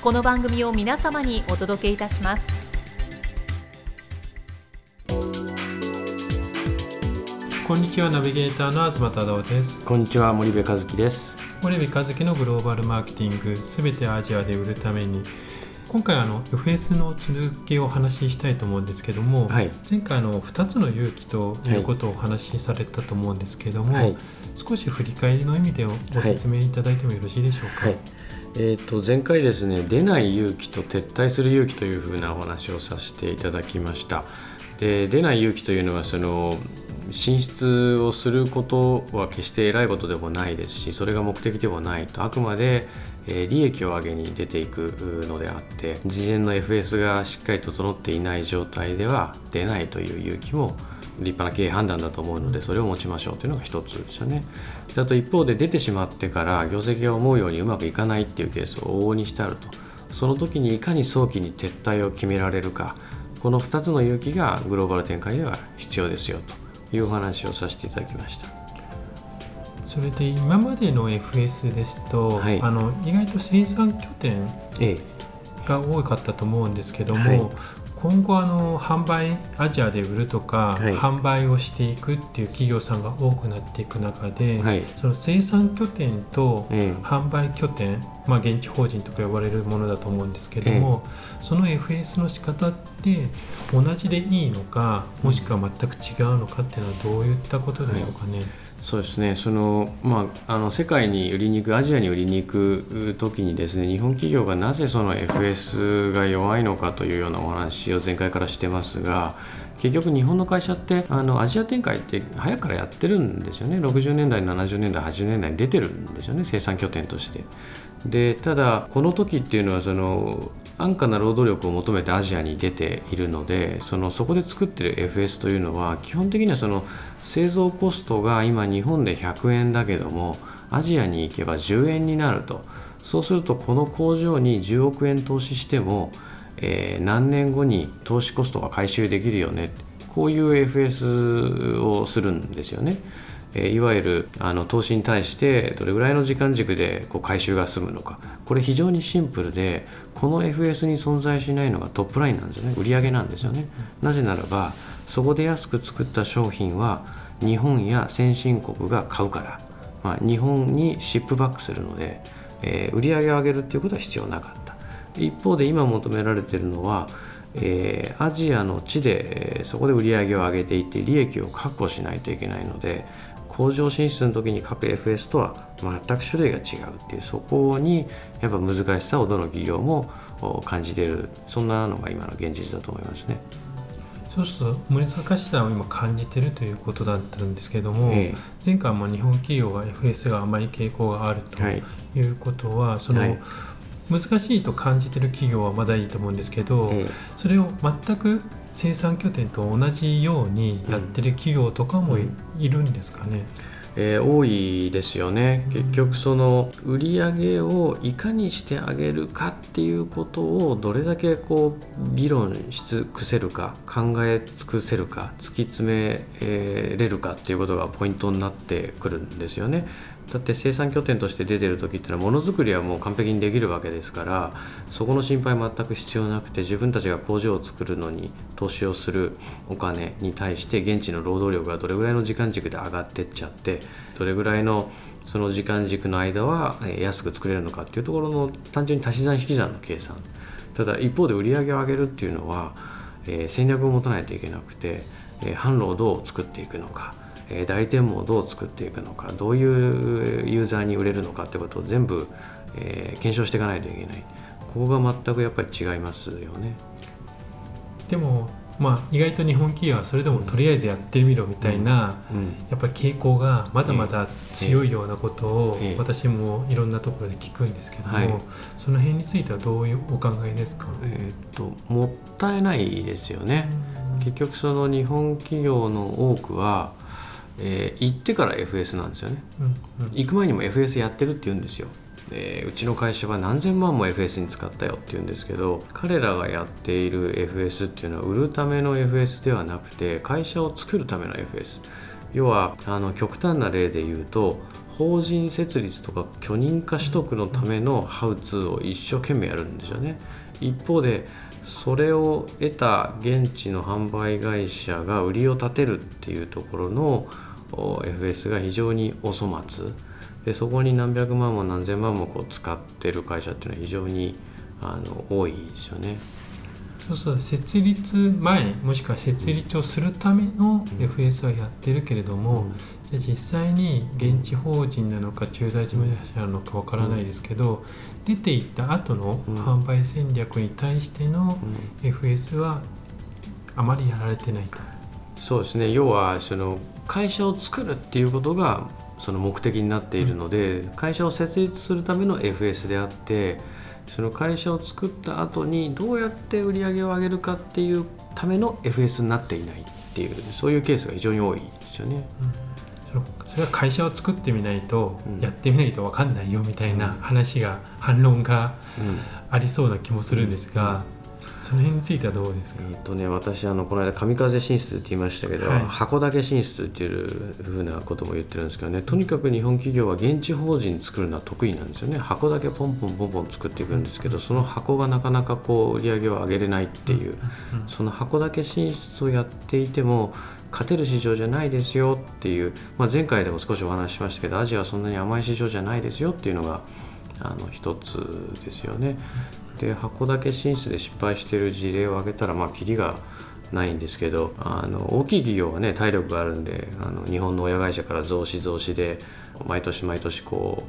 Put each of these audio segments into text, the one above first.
この番組を皆様にお届けいたします。こんにちはナビゲーターの東忠夫です。こんにちは森部和樹です。森部和樹のグローバルマーケティングすべてアジアで売るために。今回あの FS の続きをお話ししたいと思うんですけども、はい、前回の2つの勇気ということをお話しされたと思うんですけども、はい、少し振り返りの意味でご説明いただいてもよろしいでしょうか。はい、えー、と前回ですね出ない勇気と撤退する勇気というふうなお話をさせていただきました。で出ない勇気というのはその進出をすることは決して偉いことでもないですしそれが目的でもないとあくまで利益を上げに出ていくのであって事前の FS がしっかり整っていない状態では出ないという勇気も立派な経営判断だと思うのでそれを持ちましょうというのが一つですよね。あと一方で出てしまってから業績が思うようにうまくいかないっていうケースを往々にしてあると。その時にいかに早期に撤退を決められるか。この2つの勇気がグローバル展開では必要ですよというお話をさせていただきました。それで今までの FS ですと、はい、あの意外と生産拠点が多かったと思うんですけども、はい、今後あの販売アジアで売るとか、はい、販売をしていくっていう企業さんが多くなっていく中で、はい、その生産拠点と販売拠点、まあ、現地法人とか呼ばれるものだと思うんですけども、その FS の仕方って同じでいいのかもしくは全く違うのかっていうのはどういったことでしょうかね？そうですね。その、まあ、あの世界に売りに行くアジアに売りに行く時にですね日本企業がなぜその FS が弱いのかというようなお話を前回からしてますが結局日本の会社ってあのアジア展開って早くからやってるんですよね。60年代70年代80年代に出てるんですよね。生産拠点として。でただこの時っていうのはその安価な労働力を求めてアジアに出ているのでそのそこで作ってる FS というのは基本的にはその製造コストが今日本で100円だけどもアジアに行けば10円になるとそうするとこの工場に10億円投資しても、えー、何年後に投資コストが回収できるよねこういう FS をするんですよね。えいわゆるあの投資に対してどれぐらいの時間軸でこう回収が済むのか。これ非常にシンプルでこの FS に存在しないのがトップラインなんですよね。売上なんですよね。なぜならばそこで安く作った商品は日本や先進国が買うから、まあ、日本にシップバックするので、えー、売上を上げるっていうことは必要なかった。一方で今求められてるのはえー、アジアの地で、えー、そこで売り上げを上げていって利益を確保しないといけないので工場進出の時に各 FS とは全く種類が違うっていうそこにやっぱ難しさをどの企業も感じているそんなのが今の現実だと思いますね。そうすると難しさを今感じてるということだったんですけども、ええ、前回も日本企業は FS が甘い傾向があるとい。うことは、はい、その、はい、難しいと感じてる企業はまだいいと思うんですけど、え、それを全く生産拠点と同じようにやってる企業とかもい,、るんですかね。えー、多いですよね結局その売り上げをいかにしてあげるかっていうことをどれだけこう議論し尽くせるか考え尽くせるか突き詰めれるかっていうことがポイントになってくるんですよね。だって生産拠点として出てる時ってのはものづくりはもう完璧にできるわけですからそこの心配全く必要なくて自分たちが工場を作るのに投資をするお金に対して現地の労働力がどれぐらいの時間軸で上がってっちゃってどれぐらいのその時間軸の間は安く作れるのかっていうところの単純に足し算引き算の計算。ただ一方で売り上げを上げるっていうのは、え、戦略を持たないといけなくて、えー、販路をどう作っていくのか、えー、代理店もどう作っていくのかどういうユーザーに売れるのかってことを全部、えー、検証していかないといけない。ここが全くやっぱり違いますよね。でもまあ、意外と日本企業はそれでもとりあえずやってみろみたいな、やっぱり傾向がまだまだ強いようなことを私もいろんなところで聞くんですけども、その辺についてはどういうお考えですか、えー、っともったいないですよね。結局その日本企業の多くは、えー、行ってから FS なんですよね、うんうん、行く前にも FS やってるって言うんですよ。えー、うちの会社は何千万も FS に使ったよって言うんですけど彼らがやっている FS っていうのは売るための FS ではなくて会社を作るための FS 要はあの極端な例で言うと法人設立とか許認可取得のためのハウツーを一生懸命やるんですよね。一方でそれを得た現地の販売会社が売りを立てるっていうところの FS が非常にお粗末。でそこに何百万も何千万もこう使ってる会社っていうのは非常にあの多いですよね。そうそう設立前もしくは設立をするための FS はやってるけれども、うん、じゃ実際に現地法人なのか駐在事務所なのかわからないですけど、うん、出ていった後の販売戦略に対しての FS はあまりやられてないと。そうですね。要はその会社を作るっていうことがその目的になっているので会社を設立するための FS であってその会社を作った後にどうやって売り上げを上げるかっていうための FS になっていないっていうそういうケースが非常に多いですよね。うん、それは会社を作ってみないと、やってみないと分かんないよみたいな話が、反論がありそうな気もするんですが、その辺についてはどうですか、えっとね、私あのこの間神風進出って言いましたけど、はい、箱だけ進出っていうふうなことも言ってるんですけどねとにかく日本企業は現地法人作るのは得意なんですよね。箱だけポンポンポンポン作っていくんですけどその箱がなかなかこう売り上げを上げれないっていう、その箱だけ進出をやっていても勝てる市場じゃないですよっていう、まあ、前回でも少しお話ししましたけどアジアはそんなに甘い市場じゃないですよっていうのがあの一つですよね。で箱け進出で失敗している事例を挙げたらまあキリがないんですけどあの大きい企業はね体力があるんであの日本の親会社から増資増資で毎年毎年こ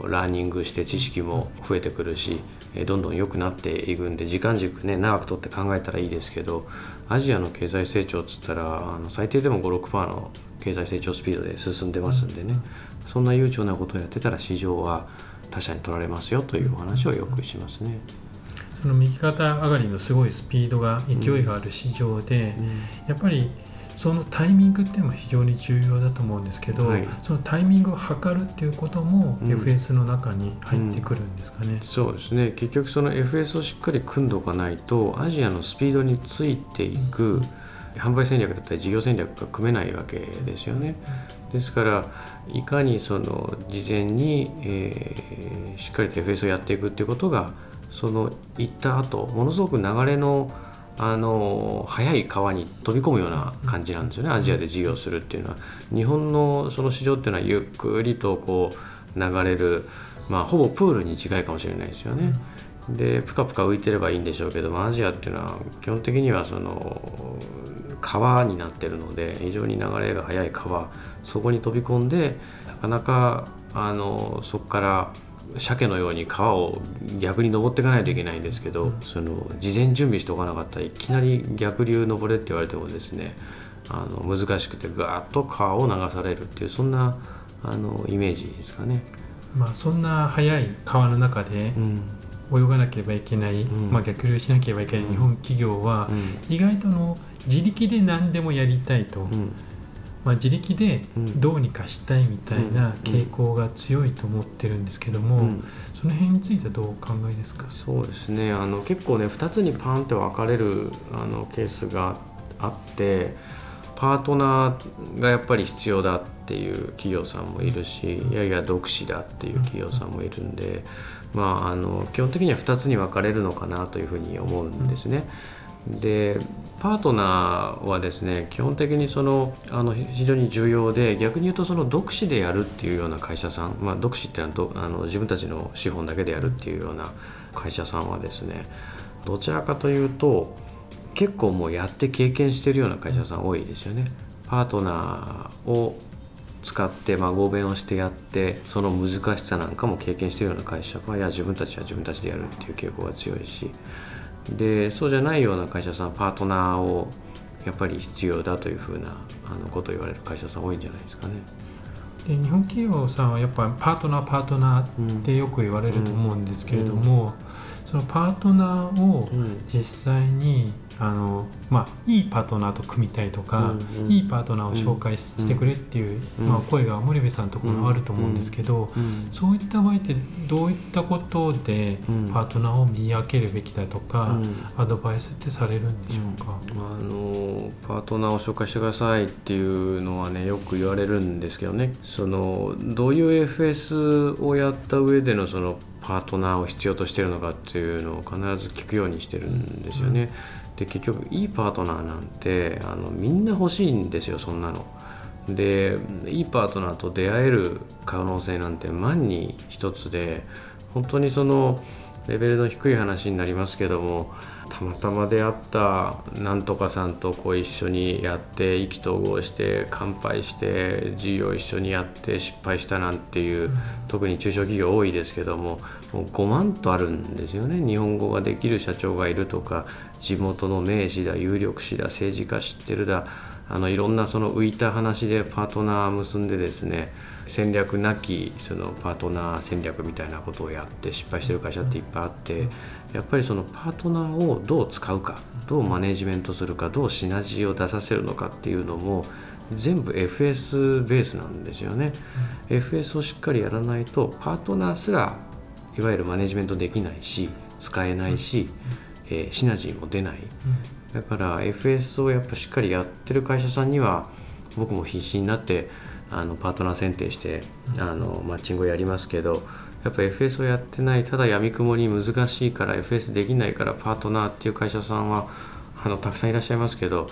うラーニングして知識も増えてくるしどんどん良くなっていくんで時間軸ね長くとって考えたらいいですけどアジアの経済成長っつったらあの最低でも56%の経済成長スピードで進んでますんでねそんな悠長なことをやってたら市場は他社に取られますよというお話をよくしますね。その右肩上がりのすごいスピードが勢いがある市場で、うん。うん、やっぱりそのタイミングっていうのも非常に重要だと思うんですけど、はい、そのタイミングを測るっていうことも FS の中に入ってくるんですかね、うん、そうですね。結局その FS をしっかり組んでおかないとアジアのスピードについていく販売戦略だったり事業戦略が組めないわけですよね。ですからいかにその事前に、えー、しっかりと FS をやっていくっていうことがその行った後ものすごく流れのあの速い川に飛び込むような感じなんですよね。アジアで事業するっていうのは。日本のその市場っていうのはゆっくりとこう流れる、まあ、ほぼプールに近いかもしれないですよね。でぷかぷか浮いてればいいんでしょうけどもアジアっていうのは基本的にはその川になってるので非常に流れが速い川そこに飛び込んでなかなかあのそこから鮭のように川を逆に登っていかないといけないんですけど、その事前準備しておかなかったらいきなり逆流登れって言われてもですねあの難しくてガーッと川を流されるっていうそんなあのイメージですかね。まあ、そんな速い川の中で、泳がなければいけない、うん、まあ、逆流しなければいけない日本企業は、意外との自力で何でもやりたいと、まあ、自力でどうにかしたいみたいな傾向が強いと思ってるんですけども、うん、その辺についてはどうお考えですか？そうですね。あの結構ね2つにパンって分かれるあのケースがあってパートナーがやっぱり必要だっていう企業さんもいるしいやいや独身だっていう企業さんもいるんで、まあ、あの基本的には2つに分かれるのかなというふうに思うんですね。でパートナーはですね基本的にそのあの非常に重要で逆に言うとその独自でやるっていうような会社さん、まあ、独自っていうのはあの自分たちの資本だけでやるっていうような会社さんはですねどちらかというと結構もうやって経験してるような会社さん多いですよね。パートナーを使ってまあ合弁をしてやってその難しさなんかも経験してるような会社はいや自分たちは自分たちでやるっていう傾向が強いしでそうじゃないような会社さんはパートナーをやっぱり必要だというふうなあのことを言われる会社さん多いんじゃないですかね。で日本企業さんはやっぱパートナーパートナーってよく言われると思うんですけれども、うんうん、そのパートナーを実際にあのまあ、いいパートナーと組みたいとか、うんうん、いいパートナーを紹介してくれっていう、うん、まあ、声が森部さんのところにあると思うんですけど、うん、そういった場合ってどういったことでパートナーを見分けるべきだとか、アドバイスってされるんでしょうか、あのパートナーを紹介してくださいっていうのはねよく言われるんですけどね。そのどういう FS をやった上でのそのパートナーを必要としてるのかっていうのを必ず聞くようにしてるんですよね。で結局いいパートナーなんてあのみんな欲しいんですよそんなの。でいいパートナーと出会える可能性なんて万に一つで本当にそのレベルの低い話になりますけどもたまたま出会ったなんとかさんとこう一緒にやって意気投合して乾杯して事業一緒にやって失敗したなんていう、特に中小企業多いですけどももう5万とあるんですよね。日本語ができる社長がいるとか地元の名士だ有力士だ政治家知ってるだあのいろんなその浮いた話でパートナー結んでですね戦略なきそのパートナー戦略みたいなことをやって失敗してる会社っていっぱいあってやっぱりそのパートナーをどう使うかどうマネジメントするかどうシナジーを出させるのかっていうのも全部 FS ベースなんですよね、うん、FS をしっかりやらないとパートナーすらいわゆるマネジメントできないし使えないし、うん、えー、シナジーも出ない、うん、だから FS をやっぱしっかりやってる会社さんには僕も必死になってあのパートナー選定してあのマッチングをやりますけどやっぱ FS をやってないただやみくもに難しいから FS できないからパートナーっていう会社さんはあのたくさんいらっしゃいますけど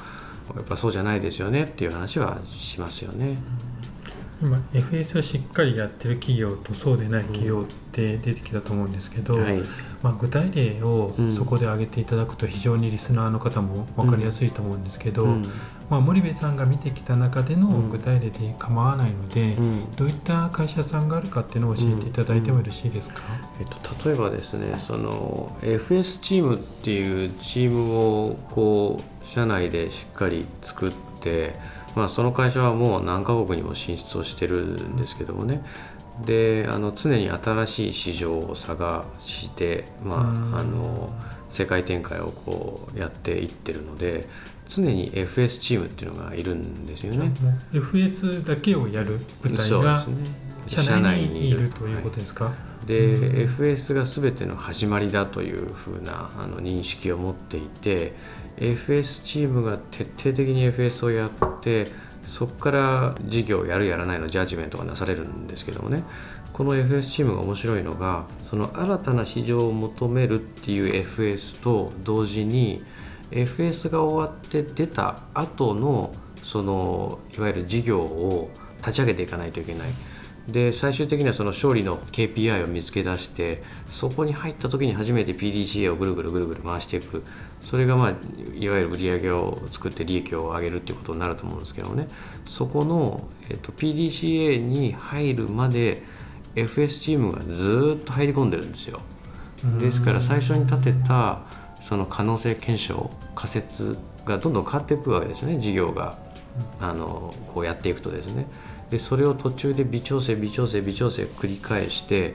やっぱそうじゃないですよねっていう話はしますよね。今 FS をしっかりやってる企業とそうでない企業って出てきたと思うんですけど、うんはい、まあ、具体例をそこで挙げていただくと非常にリスナーの方も分かりやすいと思うんですけど、うん、まあ、森部さんが見てきた中での具体例で構わないので、うん、どういった会社さんがあるかっていうのを教えていただいてもよろしいですか、えっと、例えばですねその FS チームっていうチームをこう社内でしっかり作ってまあ、その会社はもう何カ国にも進出をしてるんですけどもね。であの常に新しい市場を探して、まあ、あの世界展開をこうやっていってるので常に FS チームっていうのがいるんですよね。FS だけをやる部隊が社内にいるということですか、はい、で FS が全ての始まりだというふうなあの認識を持っていて FS チームが徹底的に FS をやってそこから事業をやるやらないのジャッジメントがなされるんですけどもねこの FS チームが面白いのがその新たな市場を求めるっていう FS と同時に FS が終わって出た後のそのいわゆる事業を立ち上げていかないといけない。で最終的にはその勝利の KPI を見つけ出してそこに入った時に初めて PDCA をぐるぐるぐるぐる回していくそれが、まあ、いわゆる売り上げを作って利益を上げるっていうことになると思うんですけどね。そこの、えっと、PDCA に入るまで FS チームがずっと入り込んでるんですよ。ですから最初に立てたその可能性検証仮説がどんどん変わっていくわけですね。事業があのこうやっていくとですね。でそれを途中で微調整微調整微調整繰り返して、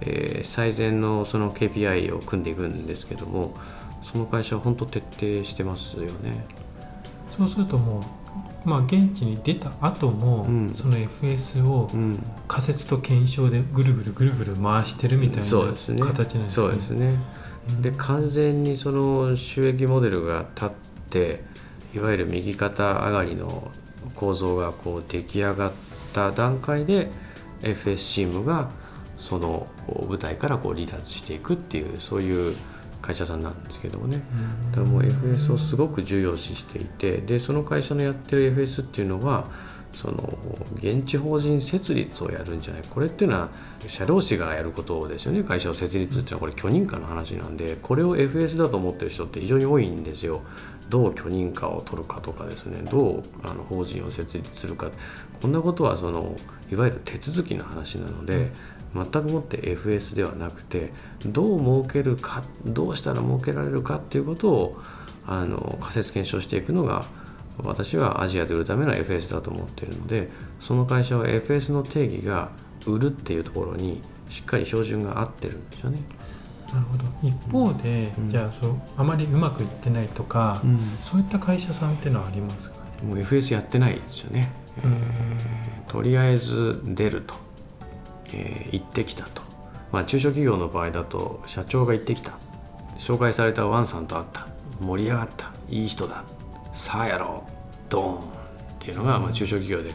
えー、最善のその KPI を組んでいくんですけどもその会社は本当徹底してますよね。そうするともう、まあ、現地に出た後も、うん、その FS を仮説と検証でぐるぐるぐるぐる回してるみたいな形なんですね。そうですね。で完全にその収益モデルが立っていわゆる右肩上がりの構造がこう出来上がった段階で FS チームがその舞台からこう離脱していくっていうそういう会社さんなんですけどもね。だからもう FS をすごく重要視していてでその会社のやってる FS っていうのはその現地法人設立をやるんじゃない。これっていうのは社労士がやることですよね。会社を設立っていうのはこれ許認可の話なんでこれを FS だと思ってる人って非常に多いんですよ。どう許認可を取るかとかですね。どうあの法人を設立するか。こんなことはそのいわゆる手続きの話なので全くもって FS ではなくてどう設けるかどうしたら設けられるかっていうことをあの仮説検証していくのが私はアジアで売るための FS だと思っているのでその会社は FS の定義が売るっていうところにしっかり標準が合ってるんですよね。なるほど。一方で、うん、じゃあそうあまりうまくいってないとか、うん、そういった会社さんっていうのはありますかね？もう FS やってないですよね、えー、とりあえず出ると、えー、行ってきたと、まあ、中小企業の場合だと社長が行ってきた。紹介されたワンさんと会った。盛り上がった。いい人だ。さあやろう。ドーン。っていうのが、まあ、中小企業で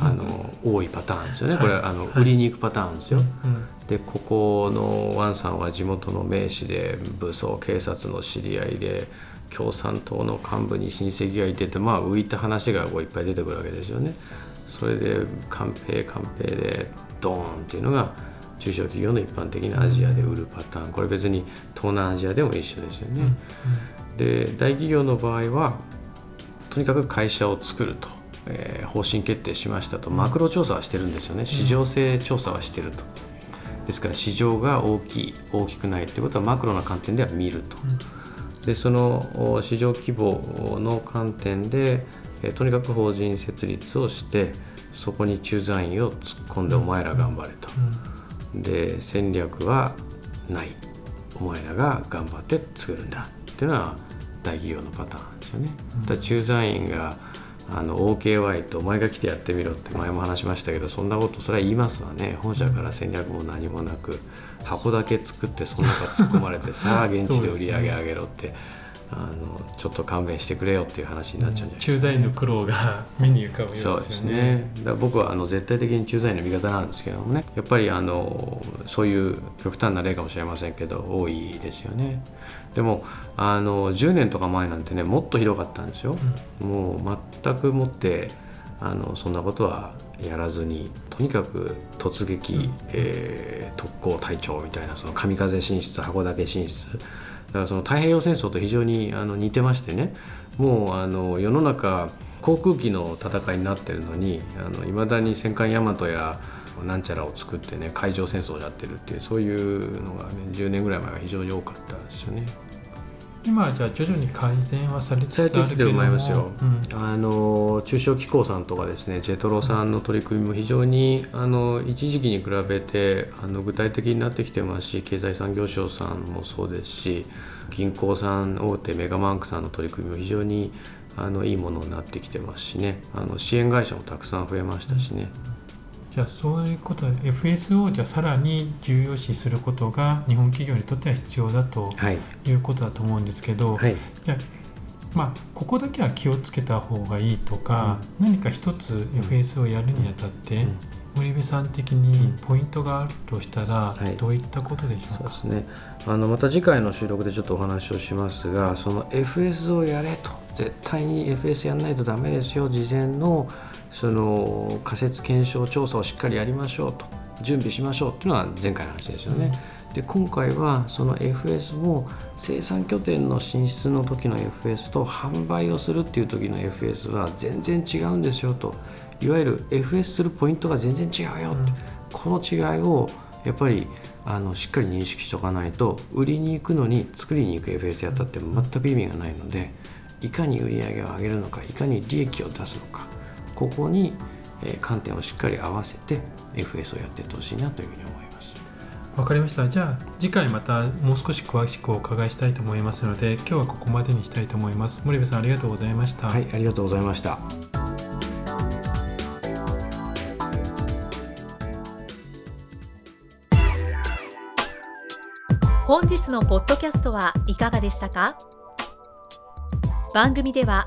あの多いパターンですよね。これはあの、売りに行くパターンですよ。でここのワンさんは地元の名士で武装警察の知り合いで共産党の幹部に親戚がいててまあ浮いた話がこういっぱい出てくるわけですよね。それで官兵官兵でドーンっていうのが中小企業の一般的なアジアで売るパターン。これ別に東南アジアでも一緒ですよね。で大企業の場合はとにかく会社を作ると、えー、方針決定しましたと。マクロ調査はしてるんですよね。市場性調査はしてると。ですから市場が大きい大きくないということはマクロな観点では見ると、でその市場規模の観点で、えー、とにかく法人設立をしてそこに駐在員を突っ込んでお前ら頑張れと、で戦略はない。お前らが頑張って作るんだ。っていうのは大企業のパターンですよね。だ駐在員があの OKY とお前が来てやってみろって前も話しましたけどそんなことそれは言いますわね。本社から戦略も何もなく箱だけ作ってその中突っ込まれて さあ現地で売り上げ上げろってあのちょっと勘弁してくれよっていう話になっちゃうんじゃないですか、ね、駐在員の苦労が目に浮かぶようですよね。そうですねだ僕はあの絶対的に駐在員の味方なんですけどもねやっぱりあのそういう極端な例かもしれませんけど多いですよね。でもあの10年とか前なんてねもっとひどかったんですよ。うん、もう全くもってあのそんなことはやらずにとにかく突撃、うん、えー、特攻隊長みたいなその神風進出函館進出だからその太平洋戦争と非常にあの似てましてねもうあの世の中航空機の戦いになってるのにいまだに戦艦大和やなんちゃらを作ってね海上戦争をやってるっていうそういうのが、ね、10年ぐらい前は非常に多かったですよね。今はじゃあ徐々に改善はされつつあるけども。てきてると思いますよ、うん、あの中小機構さんとかですねジェトロさんの取り組みも非常にあの一時期に比べてあの具体的になってきてますし経済産業省さんもそうですし銀行さん大手メガバンクさんの取り組みも非常にあのいいものになってきてますしね。あの支援会社もたくさん増えましたしね。うんじゃあそういうこと FS をじゃあさらに重要視することが日本企業にとっては必要だとい。うことだと思うんですけど、はい、じゃあまあ、ここだけは気をつけた方がいいとか、うん、何か一つ FS をやるにあたって、森部さん的にポイントがあるとしたら、どういったことでしょうか、はい、そうですね。あのまた次回の収録でちょっとお話をしますがその FS をやれと絶対に FS やらないとダメですよ事前のその仮説検証調査をしっかりやりましょうと準備しましょうっていうのは前回の話ですよね。うん、で今回はその FS も生産拠点の進出の時の FS と販売をするっていう時の FS は全然違うんですよと。いわゆる FS するポイントが全然違うよって、うん、この違いをやっぱりあのしっかり認識しておかないと売りに行くのに作りに行く FS やったって全く意味がないのでいかに売り上げを上げるのかいかに利益を出すのかここに観点をしっかり合わせて FS をやっていってほしいなというふうに思います。わかりました。じゃあ次回またもう少し詳しくお伺いしたいと思いますので今日はここまでにしたいと思います。森部さんありがとうございました。はいありがとうございました。本日のポッドキャストはいかがでしたか？番組では